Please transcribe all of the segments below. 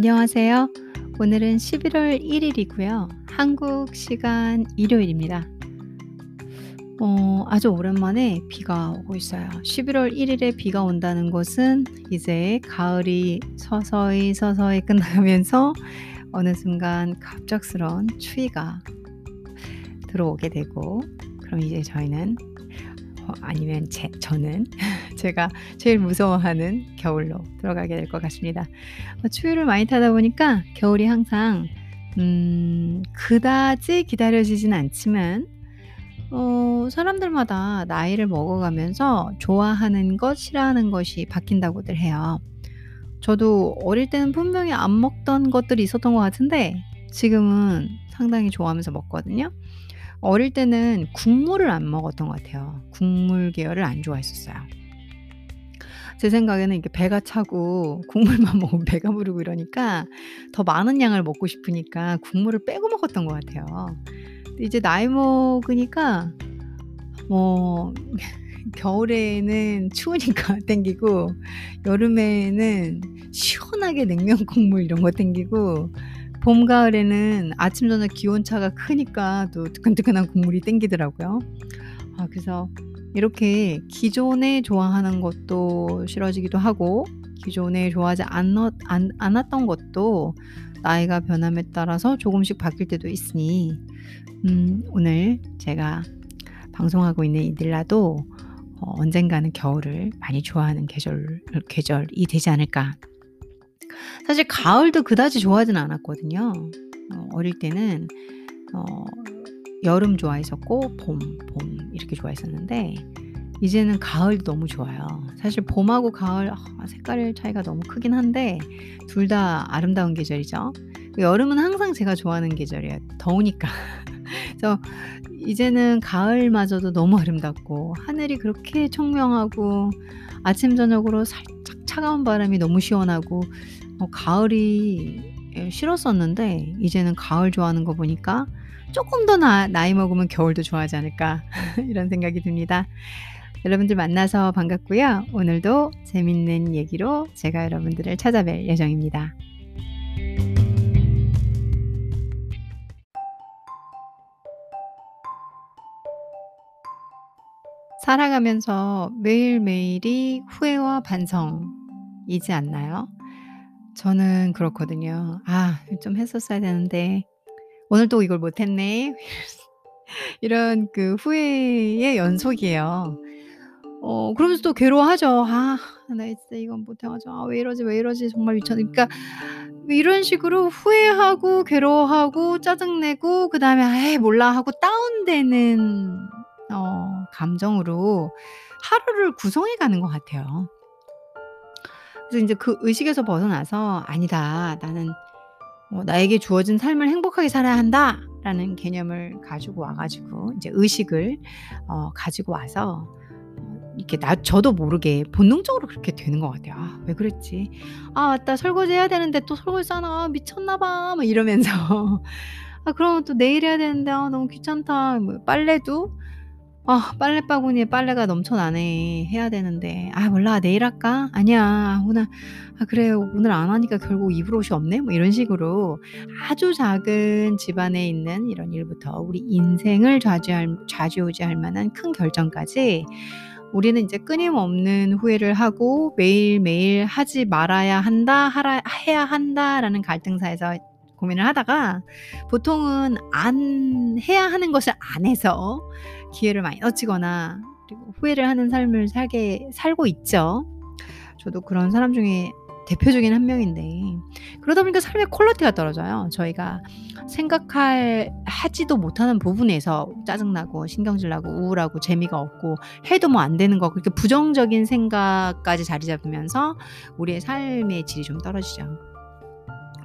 안녕하세요. 오늘은 11월 1일이고요. 한국 시간 일요일입니다. 어, 아주 오랜만에 비가 오고 있어요. 11월 1일에 비가 온다는 것은 이제 가을이 서서히 서서히 끝나가면서 어느 순간 갑작스런 추위가 들어오게 되고 그럼 이제 저희는 어, 아니면 제, 저는 제가 제일 무서워하는 겨울로 들어가게 될 것 같습니다. 어, 추위를 많이 타다 보니까 겨울이 항상 음, 그다지 기다려지진 않지만 어, 사람들마다 나이를 먹어가면서 좋아하는 것, 싫어하는 것이 바뀐다고들 해요. 저도 어릴 때는 분명히 안 먹던 것들이 있었던 것 같은데 지금은 상당히 좋아하면서 먹거든요. 어릴 때는 국물을 안 먹었던 것 같아요. 국물 계열을 안 좋아했었어요. 제 생각에는 이게 배가 차고 국물만 먹으면 배가 부르고 이러니까 더 많은 양을 먹고 싶으니까 국물을 빼고 먹었던 것 같아요. 이제 나이 먹으니까 뭐 겨울에는 추우니까 땡기고 여름에는 시원하게 냉면 국물 이런 거 땡기고 봄, 가을에는 아침, 저녁 기온차가 크니까 또 뜨끈뜨끈한 국물이 땡기더라고요. 아, 그래서 이렇게 기존에 좋아하는 것도 싫어지기도 하고, 기존에 좋아하지 않았, 않, 않았던 것도 나이가 변함에 따라서 조금씩 바뀔 때도 있으니, 음, 오늘 제가 방송하고 있는 이들라도 어, 언젠가는 겨울을 많이 좋아하는 계절, 계절이 되지 않을까 사실 가을도 그다지 좋아하진 않았거든요. 어, 어릴 때는 어, 여름 좋아했었고 봄, 봄 이렇게 좋아했었는데 이제는 가을도 너무 좋아요. 사실 봄하고 가을 아, 색깔 차이가 너무 크긴 한데 둘 다 아름다운 계절이죠. 여름은 항상 제가 좋아하는 계절이에요. 더우니까. 그래서 이제는 가을마저도 너무 아름답고 하늘이 그렇게 청명하고 아침 저녁으로 살짝 차가운 바람이 너무 시원하고 어, 가을이 예, 싫었었는데 이제는 가을 좋아하는 거 보니까 조금 더 나, 나이 먹으면 겨울도 좋아하지 않을까 이런 생각이 듭니다. 여러분들 만나서 반갑고요. 오늘도 재밌는 얘기로 제가 여러분들을 찾아뵐 예정입니다. 살아가면서 매일매일이 후회와 반성이지 않나요? 저는 그렇거든요. '아 좀 했었어야 되는데 오늘 또 이걸 못 했네.' 이런 그 후회의 연속이에요. 어 그러면서 또 괴로워하죠. '아 나 진짜 이건 못해 가지고 아 왜 이러지, 왜 이러지 정말 미쳤네.' 그러니까 이런 식으로 후회하고 괴로워하고 짜증내고 그 다음에 '에이 몰라.' 하고 다운되는 어 감정으로 하루를 구성해 가는 것 같아요. 그래서 인제 그 의식에서 벗어나서 '아니다. 나는 어 나에게 주어진 삶을 행복하게 살아야 한다.'라는 개념을 가지고 와 가지고 인제 의식을 어 가지고 와서 어 이렇게 나 저도 모르게 본능적으로 그렇게 되는 것 같아요. '아 왜 그랬지? 아 맞다. 설거지 해야 되는데 또 설거지 싸나. 아 미쳤나 봐.' 막 이러면서 '아 그러면 또 내일 해야 되는데 아 너무 귀찮다.' 뭐 빨래도 아 빨래 바구니에 빨래가 넘쳐나네. 해야 되는데 '아 몰라. 내일 할까? 아니야. 오늘 아 그래 오늘 안 하니까 결국 입을 옷이 없네.' 뭐 이런 식으로 아주 작은 집안에 있는 이런 일부터 우리 인생을 좌지할 좌지우지할 만한 큰 결정까지 우리는 인제 끊임없는 후회를 하고 매일매일 '하지 말아야 한다. 하라 해야 한다.'라는 갈등사에서 고민을 하다가 보통은 안 해야 하는 것을 안 해서 기회를 많이 놓치거나 그리고 후회를 하는 삶을 살게 살고 있죠. 저도 그런 사람 중에 대표적인 한 명인데 그러다 보니까 삶의 quality가 떨어져요. 저희가 생각할 하지도 못하는 부분에서 짜증나고 신경질 나고 우울하고 재미가 없고 해도 뭐 안 되는 거 그렇게 부정적인 생각까지 자리 잡으면서 우리의 삶의 질이 좀 떨어지죠.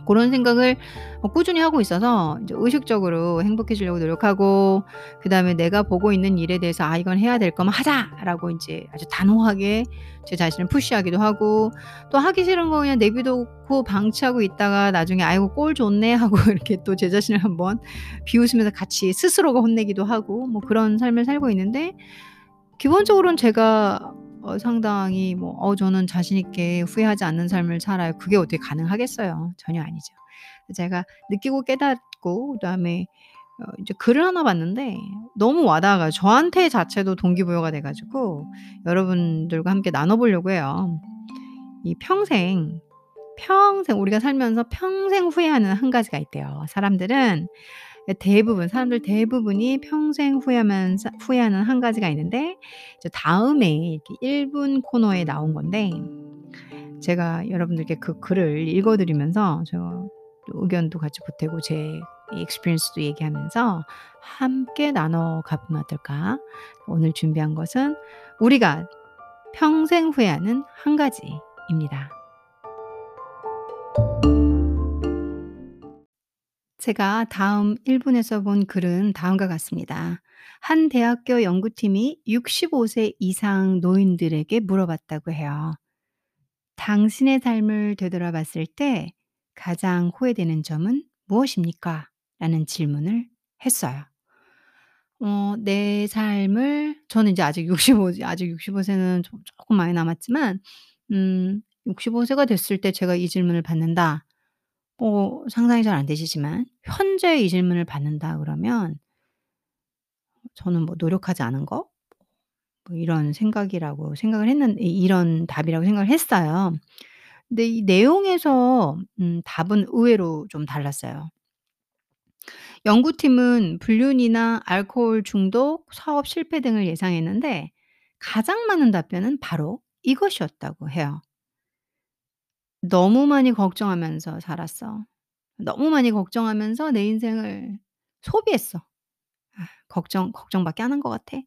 그런 생각을 어 꾸준히 하고 있어서 이제 의식적으로 행복해지려고 노력하고 그 다음에 내가 보고 있는 일에 대해서 '아 이건 해야 될 거면 하자.'라고 인제 아주 단호하게 제 자신을 푸시하기도 하고 또 하기 싫은 거 그냥 내비 놓고 방치하고 있다가 나중에 '아이고 꼴 좋네.' 하고 이렇게 또 제 자신을 한번 비웃으면서 같이 스스로가 혼내기도 하고 뭐 그런 삶을 살고 있는데 기본적으로는 제가 어 상당히 뭐 어 저는 자신 있게 후회하지 않는 삶을 살아요. 그게 어떻게 가능하겠어요. 전혀 아니죠. 제가 느끼고 깨닫고 그 다음에 어 이제 글을 하나 봤는데 너무 와 닿아 가지고 저한테 자체도 동기부여가 돼 가지고 여러분들과 함께 나눠 보려고 해요. 이 평생, 평생 우리가 살면서 평생 후회하는 한 가지가 있대요. 사람들은 예 대부분 사람들 대부분이 평생 후회하면서 후회하는 한 가지가 있는데 다음에 이렇게 1분 코너에 나온 건데 제가 여러분들께 그 글을 읽어 드리면서 저 의견도 같이 보태고 제 experience도 얘기하면서 함께 나눠 가 보면 어떨까? 오늘 준비한 것은 우리가 평생 후회하는 한 가지입니다. 제가 다음 1 분에서 본 글은 다음과 같습니다. 한 대학교 연구팀이 65세 이상 노인들에게 물어봤다고 해요. "당신의 삶을 되돌아봤을 때 가장 후회되는 점은 무엇입니까?" 라는 질문을 했어요. 어 내 삶을 저는 이제 아직 65 아직 65 세는 조 쪼끔 많이 남았지만 음 65 세가 됐을 때 제가 이 질문을 받는다. 어 상상이 잘 안 되시지만 현재 이 질문을 받는다 그러면 저는 뭐 노력하지 않은 거 뭐 이런 생각이라고 생각을 했는 이 이런 답이라고 생각을 했어요. 근데 이 내용에서 음 답은 의외로 좀 달랐어요. 연구팀은 불륜이나 알코올 중독, 사업 실패 등을 예상했는데 가장 많은 답변은 바로 이것이었다고 해요. " 너무 많이 걱정하면서 살았어. 너무 많이 걱정하면서 내 인생을 소비했어. 아 걱정 걱정밖에 안 한 것 같아."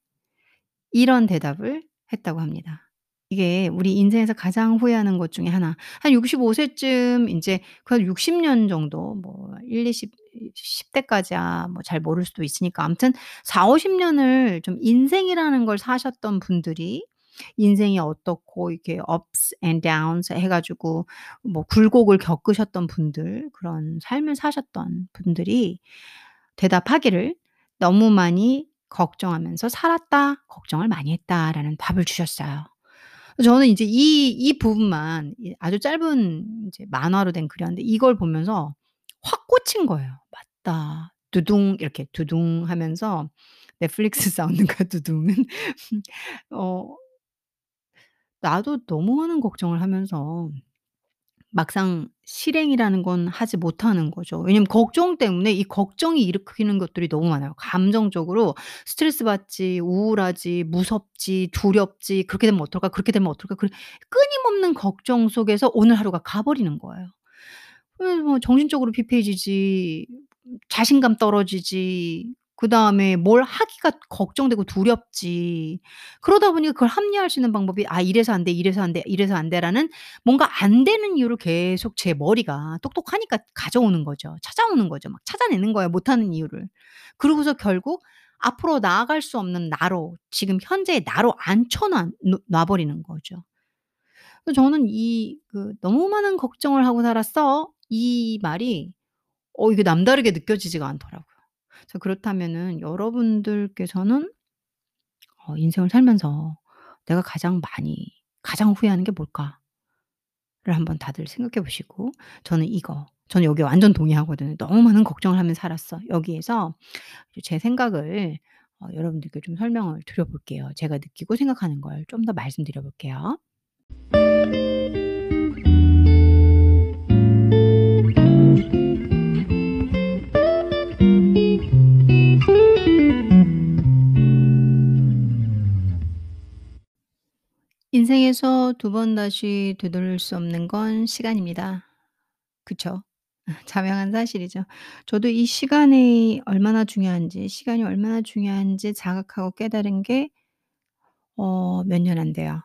이런 대답을 했다고 합니다. 이게 우리 인생에서 가장 후회하는 것 중에 하나. 한 65 세쯤 인제 그한 60년 정도 뭐 1-20 10 대까지야 뭐 잘 모를 수도 있으니까 아무튼 40-50 년을 좀 인생이라는 걸 사셨던 분들이 인생이 어떻고 이렇게 ups and downs 해 가지고 뭐 굴곡을 겪으셨던 분들 그런 삶을 사셨던 분들이 대답하기를 "너무 많이 걱정하면서 살았다. 걱정을 많이 했다."라는 답을 주셨어요. 저는 이제 이 이 부분만 이 아주 짧은 이제 만화로 된 글이었는데 이걸 보면서 확 꽂힌 거예요. '맞다. 두둥.' 이렇게 두둥 하면서 넷플릭스 사운드가 두둥은 어 나도 너무 많은 걱정을 하면서 막상 실행이라는 건 하지 못하는 거죠. 왜냐면 걱정 때문에 이 걱정이 일으키는 것들이 너무 많아요. 감정적으로 스트레스 받지, 우울하지, 무섭지, 두렵지, '그렇게 되면 어떨까? 그렇게 되면 어떨까?' 그 끊임없는 걱정 속에서 오늘 하루가 가 버리는 거예요. 그래서 뭐 정신적으로 피폐해지지 자신감 떨어지지 그다음에 뭘 하기가 걱정되고 두렵지. 그러다 보니까 그걸 합리화할 수 있는 방법이 '아 이래서 안 돼. 이래서 안 돼. 이래서 안 돼.'라는 뭔가 안 되는 이유를 계속 제 머리가 똑똑하니까 가져오는 거죠. 찾아오는 거죠. 막 찾아내는 거예요, 못하는 이유를. 그러고서 결국 앞으로 나아갈 수 없는 나로 지금 현재의 나로 앉혀 놔 놓 놔 버리는 거죠. 저는 이 그 "너무 많은 걱정을 하고 살았어." 이 말이 어 이게 남다르게 느껴지지가 않더라고요. 그래서 그렇다면은 여러분들께서는 어 인생을 살면서 '내가 가장 많이 가장 후회하는 게 뭘까?'를 한번 다들 생각해 보시고 저는 이거 저는 여기에 완전 동의하거든요. '너무 많은 걱정을 하며 살았어.' 여기에서 제 생각을 어 여러분들께 좀 설명을 드려 볼게요. 제가 느끼고 생각하는 걸 좀 더 말씀드려 볼게요. 인생에서 두번 다시 되돌릴 수 없는 건 시간입니다. 그쵸? 자명한 사실이죠. 저도 이 시간이 얼마나 중요한지 시간이 얼마나 중요한지 자각하고 깨달은 게 어 몇 년 안 돼요.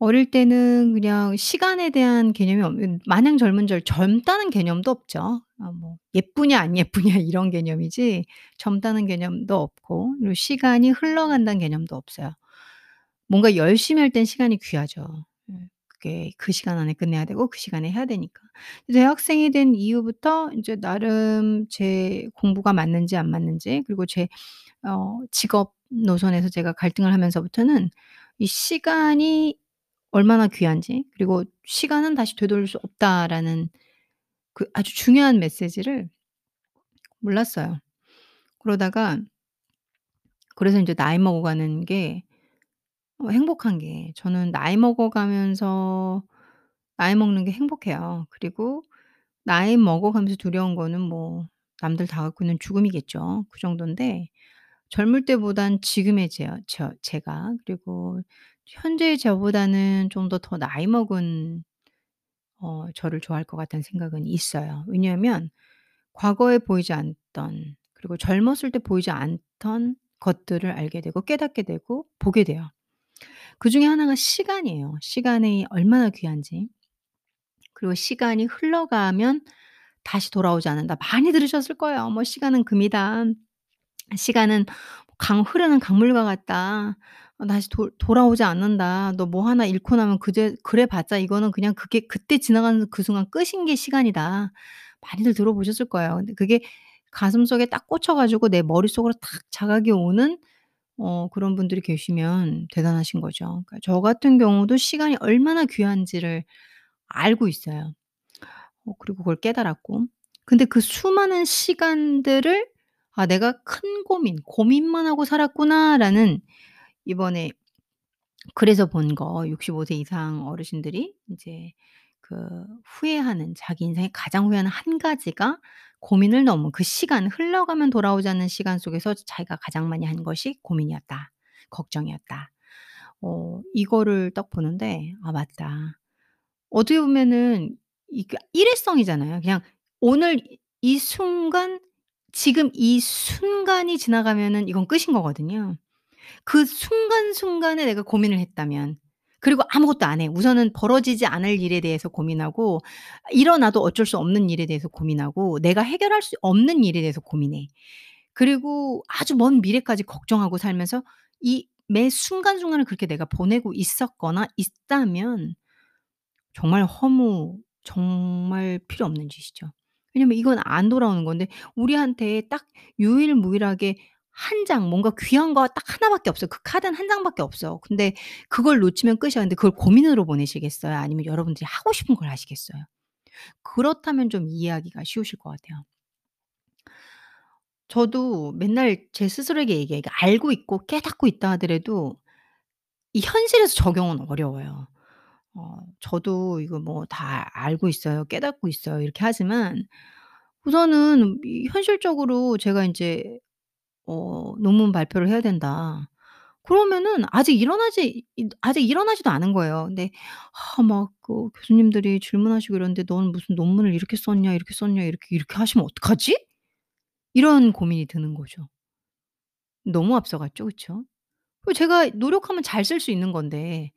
어릴 때는 그냥 시간에 대한 개념이 없 마냥 젊은 절 젊다는 개념도 없죠. 아 뭐 예쁘냐 안 예쁘냐 이런 개념이지 젊다는 개념도 없고 그리고 시간이 흘러간다는 개념도 없어요. 뭔가 열심히 할 땐 시간이 귀하죠. 예. 그게 그 시간 안에 끝내야 되고 그 시간에 해야 되니까. 대학생이 된 이후부터 인제 나름 제 공부가 맞는지 안 맞는지 그리고 제 어 직업 노선에서 제가 갈등을 하면서부터는 이 시간이 얼마나 귀한지 그리고 '시간은 다시 되돌릴 수 없다.'라는 그 아주 중요한 메시지를 몰랐어요. 그러다가 그래서 인제 나이 먹어가는 게 어 행복한 게 저는 나이 먹어 가면서 나이 먹는 게 행복해요. 그리고 나이 먹어 가면서 두려운 거는 뭐 남들 다 갖고 있는 죽음이겠죠. 그 정돈데 젊을 때보단 지금의 제어 저 제가 그리고 현재의 저보다는 좀 더 더 나이 먹은 어 저를 좋아할 것 같다는 생각은 있어요. 왜냐하면 과거에 보이지 않던 그리고 젊었을 때 보이지 않던 것들을 알게 되고 깨닫게 되고 보게 돼요. 그 중에 하나가 시간이에요. 시간이 얼마나 귀한지. 그리고 "시간이 흘러가면 다시 돌아오지 않는다." 많이 들으셨을 거예요. 뭐 "시간은 금이다. 시간은 강 흐르는 강물과 같다. 어 다시 돌 돌아오지 않는다. 너 뭐 하나 잃고 나면 그제 그래 봤자 이거는 그냥 그게 그때 지나가는 그 순간 끝인 게 시간이다." 많이들 들어보셨을 거예요. 근데 그게 가슴속에 딱 꽂혀 가지고 내 머릿속으로 탁 자각이 오는 어 그런 분들이 계시면 대단하신 거죠. 그러니까 저 같은 경우도 시간이 얼마나 귀한지를 알고 있어요. 어 그리고 그걸 깨달았고 근데 그 수많은 시간들을 '아 내가 큰 고민, 고민만 하고 살았구나.'라는 이번에 그래서 본 거 65 세 이상 어르신들이 인제 그 후회하는 자기 인생에 가장 후회하는 한 가지가 고민을 넘은 그 시간 흘러가면 돌아오지 않는 시간 속에서 자기가 가장 많이 한 것이 고민이었다. 걱정이었다. 어 이거를 딱 보는데 '아 맞다.' 어떻게 보면은 이게 일회성이잖아요. 그냥 오늘 이이 순간 지금 이 순간이 지나가면은 이건 끝인 거거든요. 그 순간순간에 내가 고민을 했다면 그리고 아무것도 안 해. 우선은 벌어지지 않을 일에 대해서 고민하고 일어나도 어쩔 수 없는 일에 대해서 고민하고 내가 해결할 수 없는 일에 대해서 고민해. 그리고 아주 먼 미래까지 걱정하고 살면서 이 매 순간순간을 그렇게 내가 보내고 있었거나 있다면 정말 허무 정말 필요 없는 짓이죠. 왜냐면 이건 안 돌아오는 건데 우리한테 딱 유일무이하게 한 장 뭔가 귀한 거 딱 하나 밖에 없어요. 그 카드는 한 장밖에 없어. 근데 그걸 놓치면 끝이야. 근데 그걸 고민으로 보내시겠어요? 아니면 여러분들이 하고 싶은 걸 하시겠어요? 그렇다면 좀 이해하기가 쉬우실 것 같아요. 저도 맨날 제 스스로에게. 그러니까 알고 있고 깨닫고 있다 하더라도 이 현실에서 적용은 어려워요. 어 저도 이거 뭐 다 알고 있어요. 깨닫고 있어요. 이렇게 하지만 우선은 이 현실적으로 제가 인제 어 "논문 발표를 해야 된다." 그러면은 아직 일어나지 이 아직 일어나지도 않은 거예요. 근데 아 막 그 교수님들이 질문하시고 이러는데 "너는 무슨 논문을 이렇게 썼냐, 이렇게 썼냐, 이렇게, 이렇게 하시면 어떡하지?" 이런 고민이 드는 거죠. 너무 앞서갔죠. 그쵸? 그리고 제가 노력하면 잘 쓸 수 있는 건데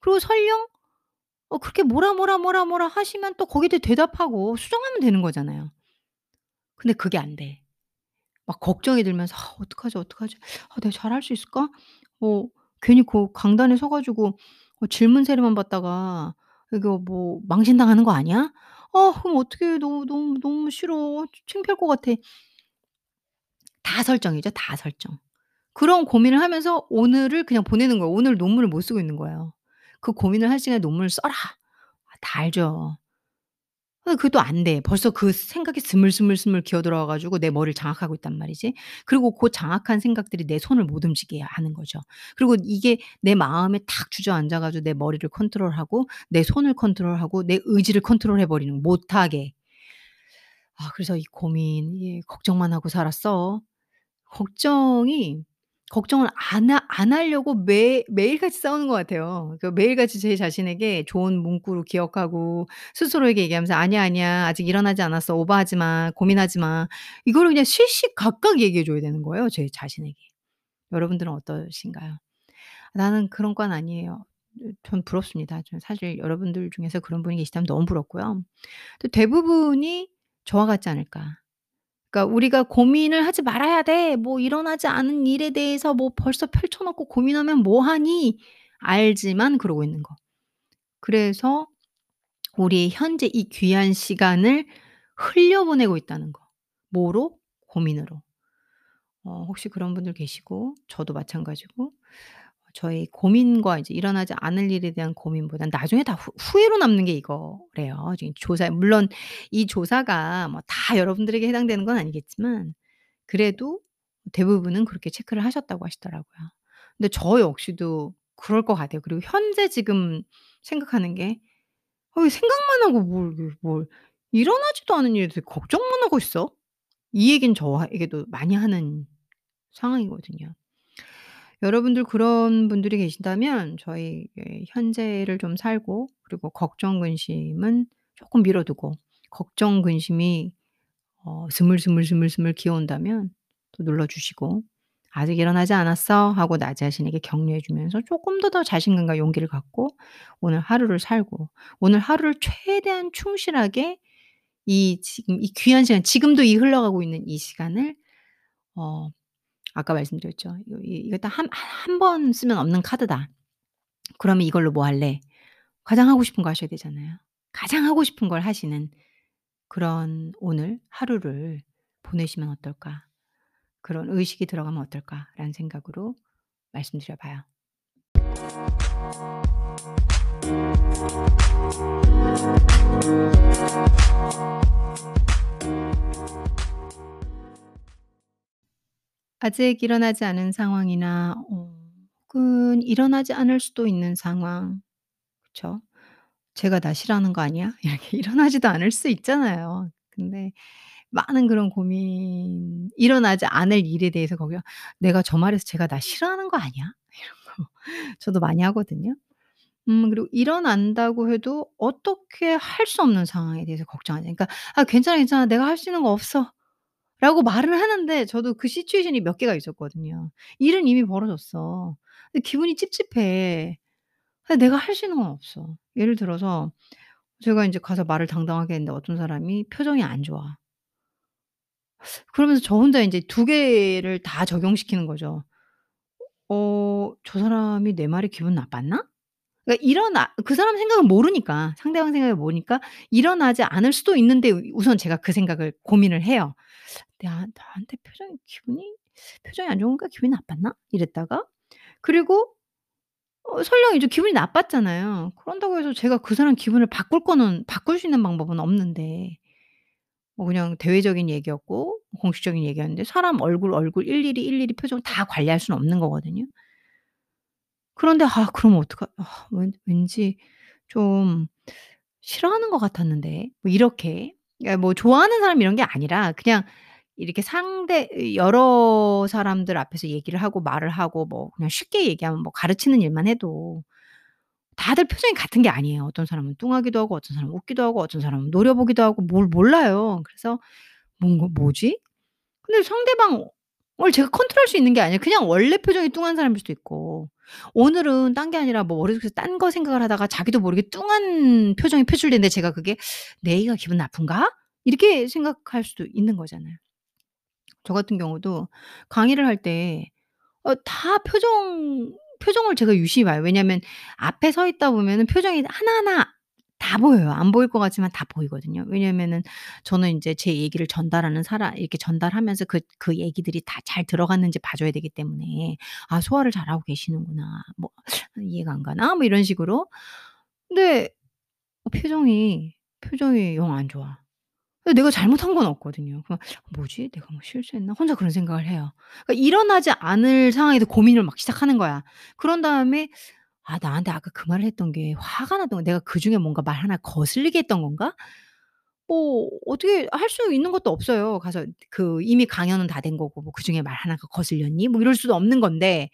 그리고 설령 어 그렇게 뭐라, 뭐라, 뭐라, 뭐라 하시면 또 거기에 대해 대답하고 수정하면 되는 거잖아요. 근데 그게 안 돼. 막 걱정이 들면서 '아 어떡하지, 어떡하지? 아 내가 잘할 수 있을까?' 어 괜히 그 강단에 서 가지고 어 질문 세례만 받다가 이거 뭐 망신당하는 거 아니야? '아 그럼 어떡해. 너무, 너무, 너무 싫어. 창피할 것 같아.' 다 설정이죠, 다 설정. 그런 고민을 하면서 오늘을 그냥 보내는 거예요. 오늘 논문을 못 쓰고 있는 거예요. 그 고민을 할 시간에 논문을 써라. 아 다 알죠. 그게 또안 돼. 벌써 그 생각이 스물스물스물 기어들어와 가지고 내 머리를 장악하고 있단 말이지. 그리고 고 장악한 생각들이 내 손을 못 움직이게 하는 거죠. 그리고 이게 내 마음에 탁 주저앉아 가지고 내 머리를 컨트롤하고 내 손을 컨트롤하고 내 의지를 컨트롤해 버리는 못하게. 아 그래서 이 고민 이 '걱정만 하고 살았어.' 걱정이 걱정을 안 하 안 하려고 매 매일같이 싸우는 것 같아요. 그 매일같이 제 자신에게 좋은 문구로 기억하고 스스로에게 얘기하면서 "아니야, 아니야. 아직 일어나지 않았어. 오버하지 마. 고민하지 마." 이거를 그냥 시시각각 얘기해 줘야 되는 거예요, 제 자신에게. 여러분들은 어떠신가요? 나는 그런 건 아니에요. 으 전 부럽습니다. 저는 사실 여러분들 중에서 그런 분이 계시다면 너무 부럽고요. 또 대부분이 저와 같지 않을까. 그러니까 우리가 '고민을 하지 말아야 돼. 뭐 일어나지 않은 일에 대해서 뭐 벌써 펼쳐 놓고 고민하면 뭐 하니?' 알지만 그러고 있는 거. 그래서 우리의 현재 이 귀한 시간을 흘려보내고 있다는 거. 뭐로? 고민으로. 어 혹시 그런 분들 계시고 저도 마찬가지고 어 저희 고민과 이제 일어나지 않을 일에 대한 고민보단 나중에 다 후 후회로 남는 게 이거래요. 지금 조사에 물론 이 조사가 뭐 다 여러분들에게 해당되는 건 아니겠지만 그래도 대부분은 그렇게 체크를 하셨다고 하시더라고요. 근데 저 역시도 그럴 것 같아요. 그리고 현재 지금 생각하는 게 '아 왜 생각만 하고 뭘그뭘 일어나지도 않은 대해 걱정만 하고 있어?' 이 얘기는 저에게도 많이 하는 상황이거든요. 여러분들 그런 분들이 계신다면 저희 예 현재를 좀 살고 그리고 걱정 근심은 쪼끔 미뤄 두고 걱정 근심이 어 스물스물스물스물 기어온다면 또 눌러 주시고 "아직 일어나지 않았어." 하고 나 자신에게 격려해 주면서 쪼끔 더 더 자신감과 용기를 갖고 오늘 하루를 살고 오늘 하루를 최대한 충실하게 이 지금 이 귀한 시간 지금도 이 흘러가고 있는 이 시간을 어 아까 말씀드렸죠. "이거 딱한한 번 쓰면 없는 카드다." "그러면 이걸로 뭐 할래?" 가장 하고 싶은 거 하셔야 되잖아요. 가장 하고 싶은 걸 하시는 그런 오늘 하루를 보내시면 어떨까? 그런 의식이 들어가면 어떨까라는 생각으로 말씀드려 봐요. 아직 일어나지 않은 상황이나 어 혹은 일어나지 않을 수도 있는 상황 그쵸? '제가 나 싫어하는 거 아니야?' 이렇게 일어나지도 않을 수 있잖아요. 근데 많은 그런 고민 일어나지 않을 일에 대해서 거기서 '내가 저 말해서 제가 나 싫어하는 거 아니야?' 이런 거 저도 많이 하거든요. 음 그리고 일어난다고 해도 어떻게 할 수 없는 상황에 대해서 걱정하죠. 그러니까 "아 괜찮아, 괜찮아. 내가 할 수 있는 거 없어." 라고 말을 하는데 저도 그 시츄에이션이 몇 개가 있었거든요. 일은 이미 벌어졌어. 근데 기분이 찝찝해. 근데 내가 할 수 있는 건 없어. 예를 들어서 제가 인제 가서 말을 당당하게 했는데 어떤 사람이 표정이 안 좋아. 그러면서 저 혼자 인제 두 개를 다 적용시키는 거죠. 어 '저 사람이 내 말에 기분 나빴나?' 그러니까 일어나 그 사람 생각은 모르니까 상대방 생각을 모르니까 일어나지 않을 수도 있는데 우 우선 제가 그 생각을 고민을 해요. ' 나 나한테 표정이 기분이 표정이 안 좋으니까 기분이 나빴나?' 이랬다가 그리고 어 설령 이제 기분이 나빴잖아요. 그런다고 해서 제가 그 사람 기분을 바꿀 거는 바꿀 수 있는 방법은 없는데 뭐 그냥 대외적인 얘기였고 공식적인 얘기였는데 사람 얼굴, 얼굴 일일이, 일일이 표정을 다 관리할 수는 없는 거거든요. 그런데 '아 그러면 어떡하 아 왠 왠지 좀 싫어하는 것 같았는데.' 뭐 이렇게 그러니까 뭐 좋아하는 사람 이런 게 아니라 그냥 이렇게 상대 여러 사람들 앞에서 얘기를 하고 말을 하고 뭐 그냥 쉽게 얘기하면 뭐 가르치는 일만 해도 다들 표정이 같은 게 아니에요. 어떤 사람은 뚱하기도 하고 어떤 사람은 웃기도 하고 어떤 사람은 노려보기도 하고 뭘 몰라요. 그래서 뭔가 '뭐지?' 근데 상대방 을 제가 컨트롤할 수 있는 게 아니에요. 그냥 원래 표정이 뚱한 사람일 수도 있고 오늘은 딴 게 아니라 뭐 머릿속에서 딴 거 생각을 하다가 자기도 모르게 뚱한 표정이 표출됐는데 제가 그게 '내 얘기가 기분 나쁜가?' 이렇게 생각할 수도 있는 거잖아요. 저 같은 경우도 강의를 할 때 어 다 표정 표정을 제가 유심히 봐요. 왜냐하면 앞에 서 있다 보면은 표정이 하나하나 다 보여요. 안 보일 것 같지만 다 보이거든요. 왜냐하면은 저는 인제 제 얘기를 전달하는 사람 이렇게 전달하면서 그 그 얘기들이 다 잘 들어갔는지 봐 줘야 되기 때문에 '아 소화를 잘하고 계시는구나.' 뭐 '이해가 안 가나?' 뭐 이런 식으로. 근데 어 표정이, 표정이 영 안 좋아. 내가 잘못한 건 없거든요. 뭐지? 내가 뭐 실수했나?' 혼자 그런 생각을 해요. 그러니까 일어나지 않을 상황에서 고민을 막 시작하는 거야. 그런 다음에 ' 아 나한테 아까 그 말을 했던 게 화가 났던 거 내가 그중에 뭔가 말 하나 거슬리게 했던 건가?' 뭐 어떻게 할 수 있는 것도 없어요. 가서 그 이미 강연은 다 된 거고 뭐 "그중에 말 하나가 거슬렸니?" 뭐 이럴 수도 없는 건데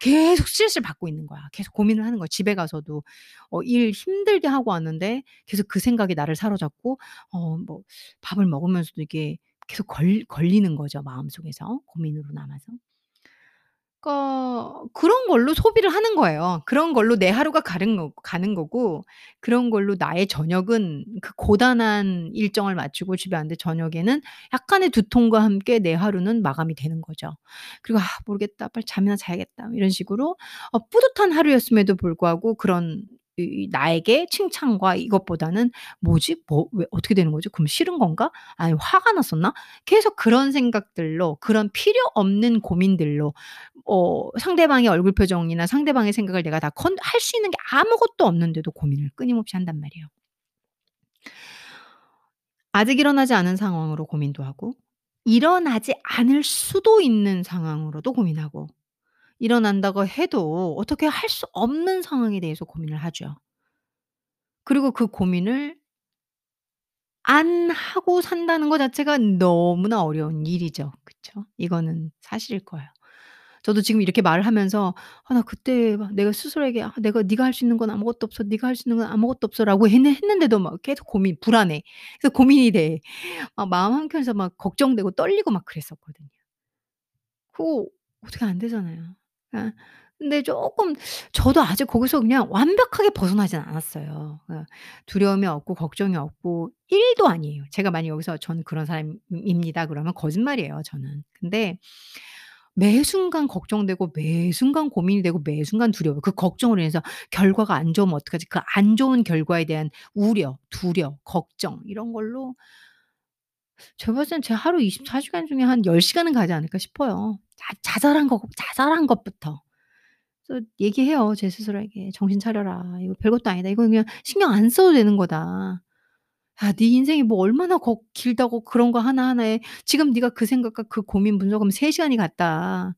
계속 스트레스를 받고 있는 거야. 계속 고민을 하는 거야. 집에 가서도 어 일 힘들게 하고 왔는데 계속 그 생각이 나를 사로잡고 어 뭐 밥을 먹으면서도 이게 계속 걸 걸리는 거죠 마음속에서 고민으로 남아서. 그러니까 그런 걸로 소비를 하는 거예요. 그런 걸로 내 하루가 가는 거 가는 거고 그런 걸로 나의 저녁은 그 고단한 일정을 마치고 집에 왔는데 저녁에는 약간의 두통과 함께 내 하루는 마감이 되는 거죠. 그리고 '아 모르겠다. 빨리 잠이나 자야겠다.' 이런 식으로 어 뿌듯한 하루였음에도 불구하고 그런 이 나에게 칭찬과 이것보다는 '뭐지? 뭐 왜 어떻게 되는 거지? 그럼 싫은 건가? 아니 화가 났었나?' 계속 그런 생각들로 그런 필요 없는 고민들로 어 상대방의 얼굴 표정이나 상대방의 생각을 내가 다컨할수 있는 게 아무것도 없는데도 고민을 끊임없이 한단 말이에요. 아직 일어나지 않은 상황으로 고민도 하고 일어나지 않을 수도 있는 상황으로도 고민하고 일어난다고 해도 어떻게 할 수 없는 상황에 대해서 고민을 하죠. 그리고 그 고민을 안 하고 산다는 거 자체가 너무나 어려운 일이죠. 그쵸? 이거는 사실일 거예요. 저도 지금 이렇게 말을 하면서 '아 나 그때 막 내가 스스로에게 '아 내가 네가 할 수 있는 건 아무것도 없어. 네가 할 수 있는 건 아무것도 없어.'라고 했는 했는데도 막 계속 고민 불안해. 그래서 고민이 돼. 막 마음 한켠에서 막 걱정되고 떨리고 막 그랬었거든요. 그거 어떻게 안 되잖아요. 예. 근데 쪼끔 저도 아직 거기서 그냥 완벽하게 벗어나진 않았어요. 어 두려움이 없고 걱정이 없고 1 도 아니에요. 제가 만약 여기서 "전 그런 사람 임 입니다." 그러면 거짓말이에요 저는. 근데 매 순간 걱정되고 매 순간 고민이 되고 매 순간 두려워. 그 걱정으로 인해서 '결과가 안 좋으면 어떡하지?' 그 안 좋은 결과에 대한 우려, 두려, 걱정 이런 걸로 제가 봤을 땐 제 하루 24 시간 중에 한 10 시간은 가지 않을까 싶어요. 자 자잘한 거 자잘한 것부터. 그래서 얘기해요 제 스스로에게. "정신 차려라. 이거 별것도 아니다. 이건 그냥 신경 안 써도 되는 거다. 야 네 인생이 뭐 얼마나 거 길다고 그런 거 하나하나에 지금 네가 그 생각과 그 고민 분석하면 3 시간이 갔다.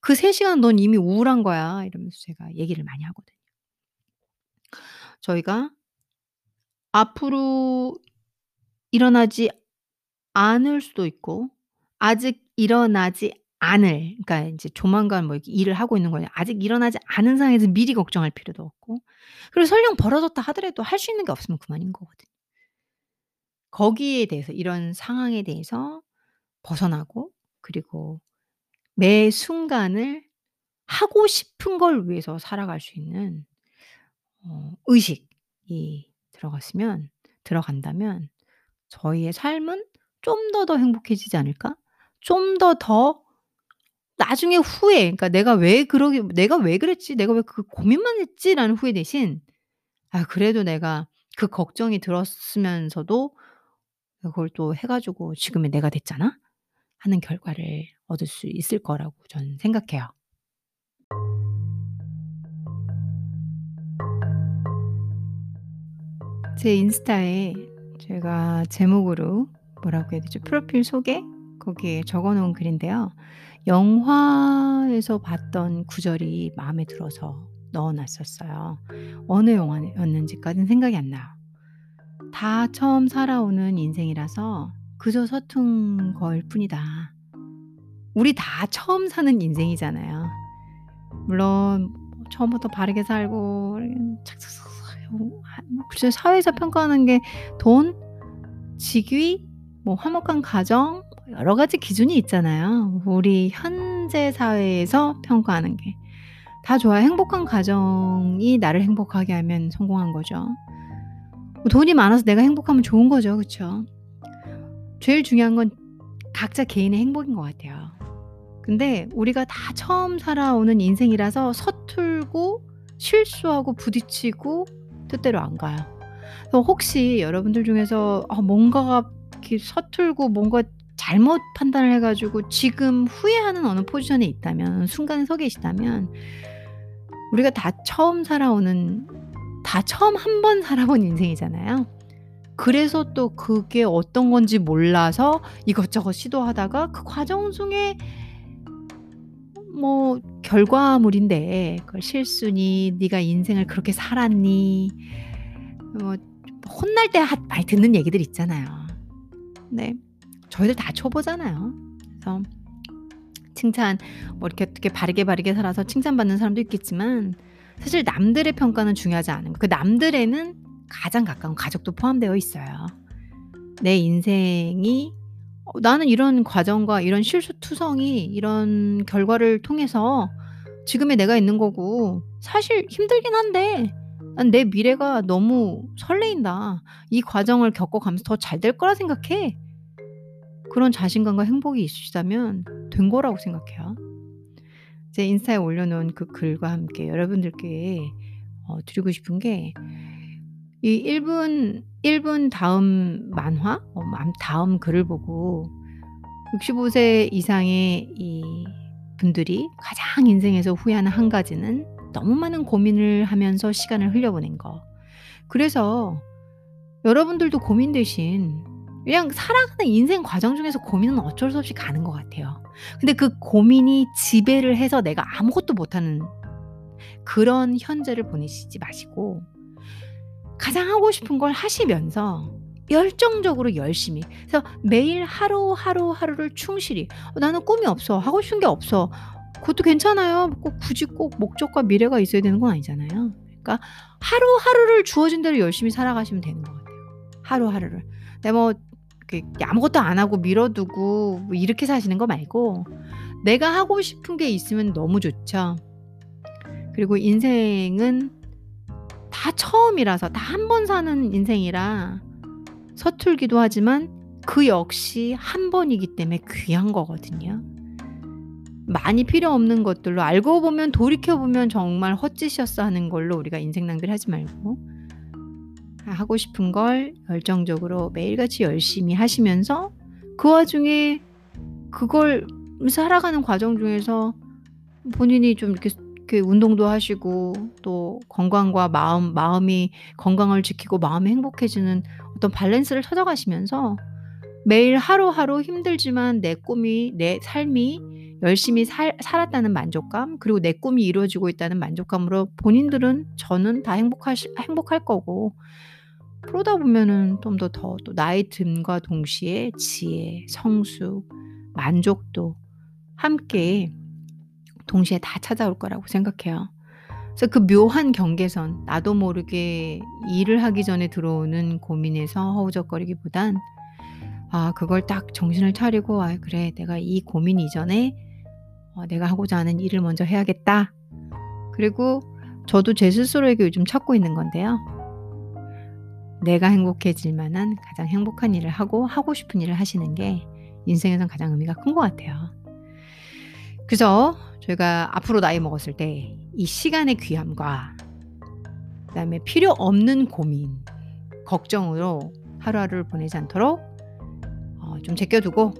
그 3 시간 넌 이미 우울한 거야." 이러면서 제가 얘기를 많이 하거든요. 저희가 앞으로 일어나지 않을 수도 있고 아직 일어나지 않을 그러니까 인제 조만간 뭐 일을 하고 있는 거냐 아직 일어나지 않은 상황에서 미리 걱정할 필요도 없고 그리고 설령 벌어졌다 하더라도 할 수 있는 게 없으면 그만인 거거든요. 거기에 대해서 이런 상황에 대해서 벗어나고 그리고 매 순간을 하고 싶은 걸 위해서 살아갈 수 있는 어 의식이 들어갔으면 들어간다면 저희의 삶은 좀 더 더 행복해지지 않을까? 좀 더 더 나중에 후회 그러니까 '내가 왜 그러기 내가 왜 그랬지? 내가 왜 그 고민만 했지?'라는 후회 대신 '아 그래도 내가 그 걱정이 들었으면서도 그걸 또 해 가지고 지금의 내가 됐잖아.' 하는 결과를 얻을 수 있을 거라고 저는 생각해요. 제 인스타에 제가 제목으로 뭐라고 해야 되죠? 프로필 소개 거기에 적어 놓은 글인데요. 영화에서 봤던 구절이 마음에 들어서 넣어 놨었어요. 어느 영화였는지까진 생각이 안 나요. "다 처음 살아오는 인생이라서 그저 서툰 거일 뿐이다." 우리 다 처음 사는 인생이잖아요. 물론 뭐 처음부터 바르게 살고 착착착착 한 글쎄 사회에서 평가하는 게 돈, 직위, 뭐 화목한 가정 여러 가지 기준이 있잖아요. 우리 현재 사회에서 평가하는 게. 다 좋아요. 행복한 가정이 나를 행복하게 하면 성공한 거죠. 뭐 돈이 많아서 내가 행복하면 좋은 거죠. 그쵸? 제일 중요한 건 각자 개인의 행복인 것 같아요. 근데 우리가 다 처음 살아오는 인생이라서 서툴고 실수하고 부딪히고 뜻대로 안 가요. 어 혹시 여러분들 중에서 아 뭔가가 이렇게 서툴고 뭔가 잘못 판단을 해 가지고 지금 후회하는 어느 포지션에 있다면 순간에 서 계시다면 우리가 다 처음 살아오는 다 처음 한 번 살아본 인생이잖아요. 그래서 또 그게 어떤 건지 몰라서 이것저것 시도하다가 그 과정 중에 뭐 결과물인데 그걸 실수니 네가 인생을 그렇게 살았니 뭐 혼날 때하 많이 듣는 얘기들 있잖아요. 네. 저희들 다 초보잖아요. 그래서 칭찬 뭐 이렇게 어떻게 바르게 바르게 살아서 칭찬받는 사람도 있겠지만 사실 남들의 평가는 중요하지 않은 거. 그 남들에는 가장 가까운 가족도 포함되어 있어요. 내 인생이 어 나는 이런 과정과 이런 실수투성이 이런 결과를 통해서 지금의 내가 있는 거고 사실 힘들긴 한데 난 내 미래가 너무 설레인다. 이 과정을 겪어가면서 더 잘 될 거라 생각해. 그런 자신감과 행복이 있으시다면 된 거라고 생각해요. 제 인스타에 올려 놓은 그 글과 함께 여러분들께 어 드리고 싶은 게 이 1분 1분 다음 만화 어 다음 글을 보고 65세 이상의 이 분들이 가장 인생에서 후회하는 한 가지는 너무 많은 고민을 하면서 시간을 흘려보낸 거. 그래서 여러분들도 고민 대신 그냥 살아가는 인생 과정 중에서 고민은 어쩔 수 없이 가는 것 같아요. 근데 그 고민이 지배를 해서 내가 아무것도 못하는 그런 현재를 보내시지 마시고 가장 하고 싶은 걸 하시면서 열정적으로 열심히. 그래서 매일 하루 하루 하루를 충실히 어, 나는 꿈이 없어 하고 싶은 게 없어 그것도 괜찮아요. 꼭 굳이 꼭 목적과 미래가 있어야 되는 건 아니잖아요. 그러니까 하루하루를 주어진 대로 열심히 살아가시면 되는 것 같아요. 하루하루를. 내가 뭐 아무것도 안 하고 미뤄두고 뭐 이렇게 사시는 거 말고 내가 하고 싶은 게 있으면 너무 좋죠 그리고 인생은 다 처음이라서 다 한 번 사는 인생이라 서툴기도 하지만 그 역시 한 번이기 때문에 귀한 거거든요. 많이 필요 없는 것들로 알고 보면 돌이켜 보면 정말 헛짓이었어 하는 걸로 우리가 인생 낭비를 하지 말고 하고 싶은 걸 열정적으로 매일같이 열심히 하시면서 그 와중에 그걸 살아가는 과정 중에서 본인이 좀 이렇게 이렇게 운동도 하시고 또 건강과 마음 마음이 건강을 지키고 마음이 행복해지는 어떤 밸런스를 찾아가시면서 매일 하루하루 힘들지만 내 꿈이 내 삶이 열심히 살, 살았다는 만족감 그리고 내 꿈이 이루어지고 있다는 만족감으로 본인들은 저는 다 행복할 행복할 거고 그러다 보면은 좀 더 더 또 나의 듦과 동시에 지혜, 성숙, 만족도 함께 동시에 다 찾아올 거라고 생각해요. 그래서 그 묘한 경계선, 나도 모르게 일을 하기 전에 들어오는 고민에서 허우적거리기보단 아, 그걸 딱 정신을 차리고 아, 그래. 내가 이 고민 이전에 어, 내가 하고자 하는 일을 먼저 해야겠다. 그리고 저도 제 스스로에게 요즘 찾고 있는 건데요. 내가 행복해질 만한 가장 행복한 일을 하고 하고 싶은 일을 하시는 게 인생에선 가장 의미가 큰 것 같아요. 그래서 저희가 앞으로 나이 먹었을 때 이 시간의 귀함과 그다음에 필요 없는 고민, 걱정으로 하루하루를 보내지 않도록 어, 좀 제껴두고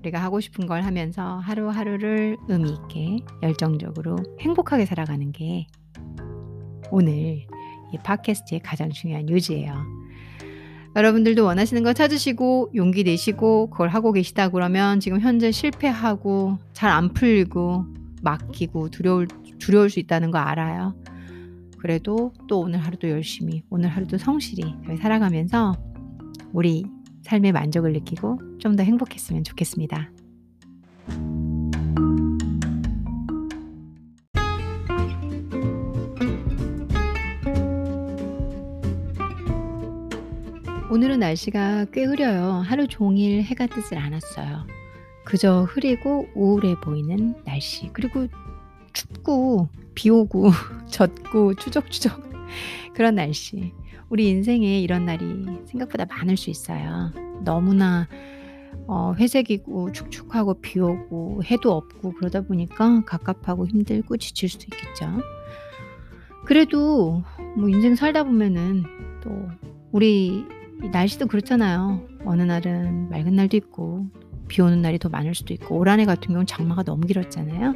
우리가 하고 싶은 걸 하면서 하루하루를 의미 있게 열정적으로 행복하게 살아가는 게 오늘 이 팟캐스트의 가장 중요한 요지예요. 여러분들도 원하시는 거 찾으시고 용기 내시고 그걸 하고 계시다 그러면 지금 현재 실패하고 잘 안 풀리고 막히고 두려울 두려울 수 있다는 거 알아요. 그래도 또 오늘 하루도 열심히 오늘 하루도 성실히 살아가면서 우리 삶의 만족을 느끼고 좀 더 행복했으면 좋겠습니다. 오늘은 날씨가 꽤 흐려요. 하루 종일 해가 뜨질 않았어요. 그저 흐리고 우울해 보이는 날씨. 그리고 춥고 비 오고 젖고 추적추적 그런 날씨. 우리 인생에 이런 날이 생각보다 많을 수 있어요. 너무나 어, 회색이고 축축하고 비 오고 해도 없고 그러다 보니까 갑갑하고 힘들고 지칠 수도 있겠죠. 그래도 뭐 인생 살다 보면은 또 우리 날씨도 그렇잖아요. 어느 날은 맑은 날도 있고 비 오는 날이 더 많을 수도 있고 올 한 해 같은 경우는 장마가 너무 길었잖아요.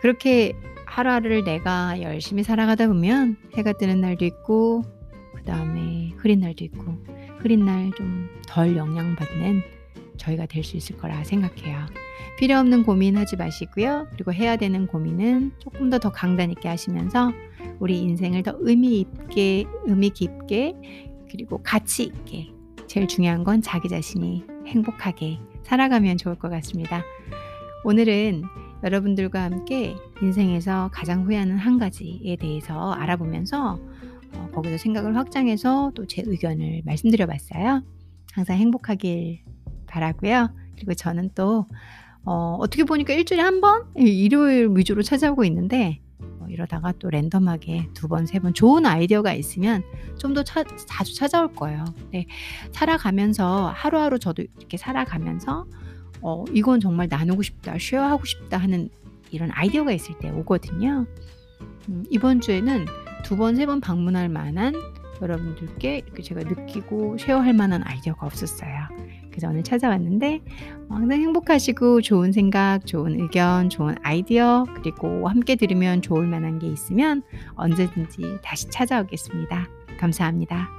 그렇게 하루하루를 내가 열심히 살아가다 보면 해가 뜨는 날도 있고 그 다음에 흐린 날도 있고 흐린 날 좀 덜 영향받는 저희가 될 수 있을 거라 생각해요. 필요 없는 고민 하지 마시고요. 그리고 해야 되는 고민은 조금 더 더 강단 있게 하시면서 우리 인생을 더 의미 있게 의미 깊게 그리고 가치 있게 제일 중요한 건 자기 자신이 행복하게 살아가면 좋을 것 같습니다. 오늘은 여러분들과 함께 인생에서 가장 후회하는 한 가지에 대해서 알아보면서 어, 거기서 생각을 확장해서 또 제 의견을 말씀드려 봤어요. 항상 행복하길 바라고요. 그리고 저는 또 어, 어떻게 보니까 일주일에 한 번 일요일 위주로 찾아오고 있는데 뭐 이러다가 또 랜덤하게 두 번, 세 번 좋은 아이디어가 있으면 좀 더 자주 찾아올 거예요. 네, 살아가면서 하루하루 저도 이렇게 살아가면서 어, 이건 정말 나누고 싶다, 쉐어하고 싶다 하는 이런 아이디어가 있을 때 오거든요. 음 이번 주에는 2 번, 3번 방문할 만한 여러분들께 제가 느끼고 쉐어할 만한 아이디어가 없었어요. 그래서 오늘 찾아왔는데 어 항상 행복하시고 좋은 생각, 좋은 의견, 좋은 아이디어 그리고 함께 들으면 좋을 만한 게 있으면 언제든지 다시 찾아오겠습니다. 감사합니다.